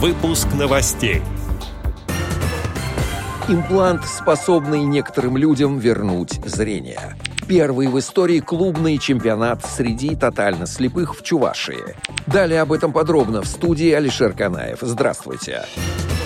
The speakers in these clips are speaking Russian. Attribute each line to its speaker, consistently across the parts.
Speaker 1: Выпуск новостей.
Speaker 2: Имплант, способный некоторым людям вернуть зрение. Первый в истории клубный чемпионат среди тотально слепых в Чувашии. Далее об этом подробно в студии Алишер Канаев. Здравствуйте. Здравствуйте.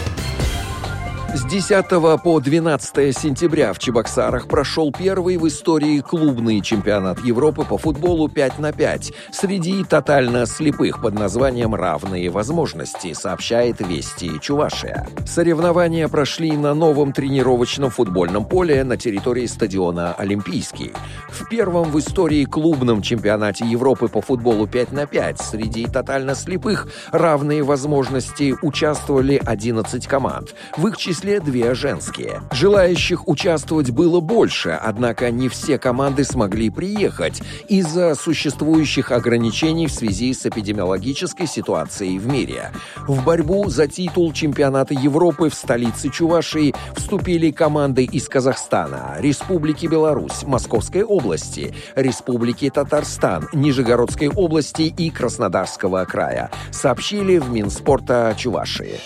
Speaker 2: С 10 по 12 сентября в Чебоксарах прошел первый в истории клубный чемпионат Европы по футболу 5 на 5 среди тотально слепых под названием «Равные возможности», сообщает Вести Чувашия. Соревнования прошли на новом тренировочном футбольном поле на территории стадиона «Олимпийский». В первом в истории клубном чемпионате Европы по футболу 5 на 5 среди тотально слепых «Равные возможности» участвовали 11 команд. В их числе числе две женские. Желающих участвовать было больше, однако не все команды смогли приехать из-за существующих ограничений в связи с эпидемиологической ситуацией в мире. В борьбу за титул чемпионата Европы в столице Чувашии вступили команды из Казахстана, Республики Беларусь, Московской области, Республики Татарстан, Нижегородской области и Краснодарского края, сообщили в Минспорта Чувашии.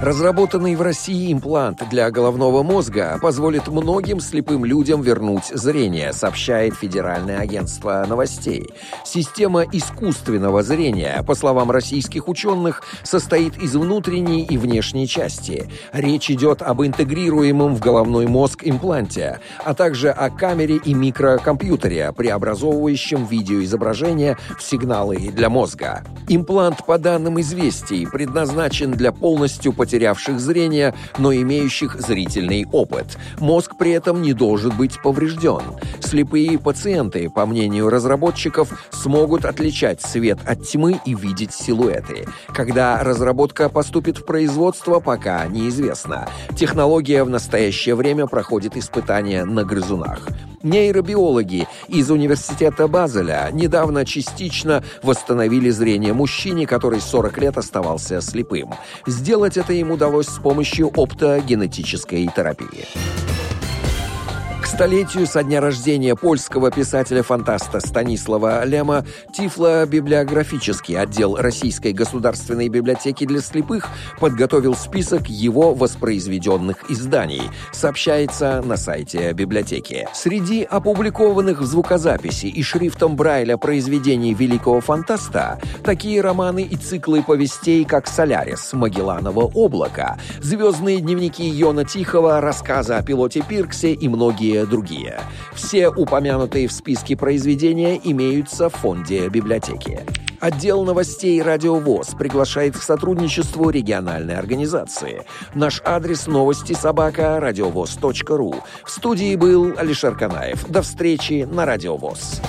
Speaker 2: Разработанный в России имплант для головного мозга позволит многим слепым людям вернуть зрение, сообщает Федеральное агентство новостей. Система искусственного зрения, по словам российских ученых, состоит из внутренней и внешней части. Речь идет об интегрируемом в головной мозг импланте, а также о камере и микрокомпьютере, преобразовывающем видеоизображение в сигналы для мозга. Имплант, по данным известий, предназначен для полностью потерянных потерявших зрение, но имеющих зрительный опыт. Мозг при этом не должен быть поврежден. Слепые пациенты, по мнению разработчиков, смогут отличать свет от тьмы и видеть силуэты. Когда разработка поступит в производство, пока неизвестно. Технология в настоящее время проходит испытания на грызунах. Нейробиологи из университета Базеля недавно частично восстановили зрение мужчине, который 40 лет оставался слепым. Сделать это им удалось с помощью оптогенетической терапии столетию со дня рождения польского писателя-фантаста Станислава Лема Тифло-библиографический отдел Российской государственной библиотеки для слепых подготовил список его воспроизведенных изданий, сообщается на сайте библиотеки. Среди опубликованных в звукозаписи и шрифтом Брайля произведений великого фантаста такие романы и циклы повестей, как «Солярис», «Магелланово облако», «Звездные дневники Йона Тихого», рассказы о пилоте Пирксе и многие другие. Все упомянутые в списке произведения имеются в фонде библиотеки. Отдел новостей «Радиовоз» приглашает к сотрудничеству региональной организации. Наш адрес новости собака радиовоз.ру. В студии был Алишер Канаев. До встречи на «Радиовоз».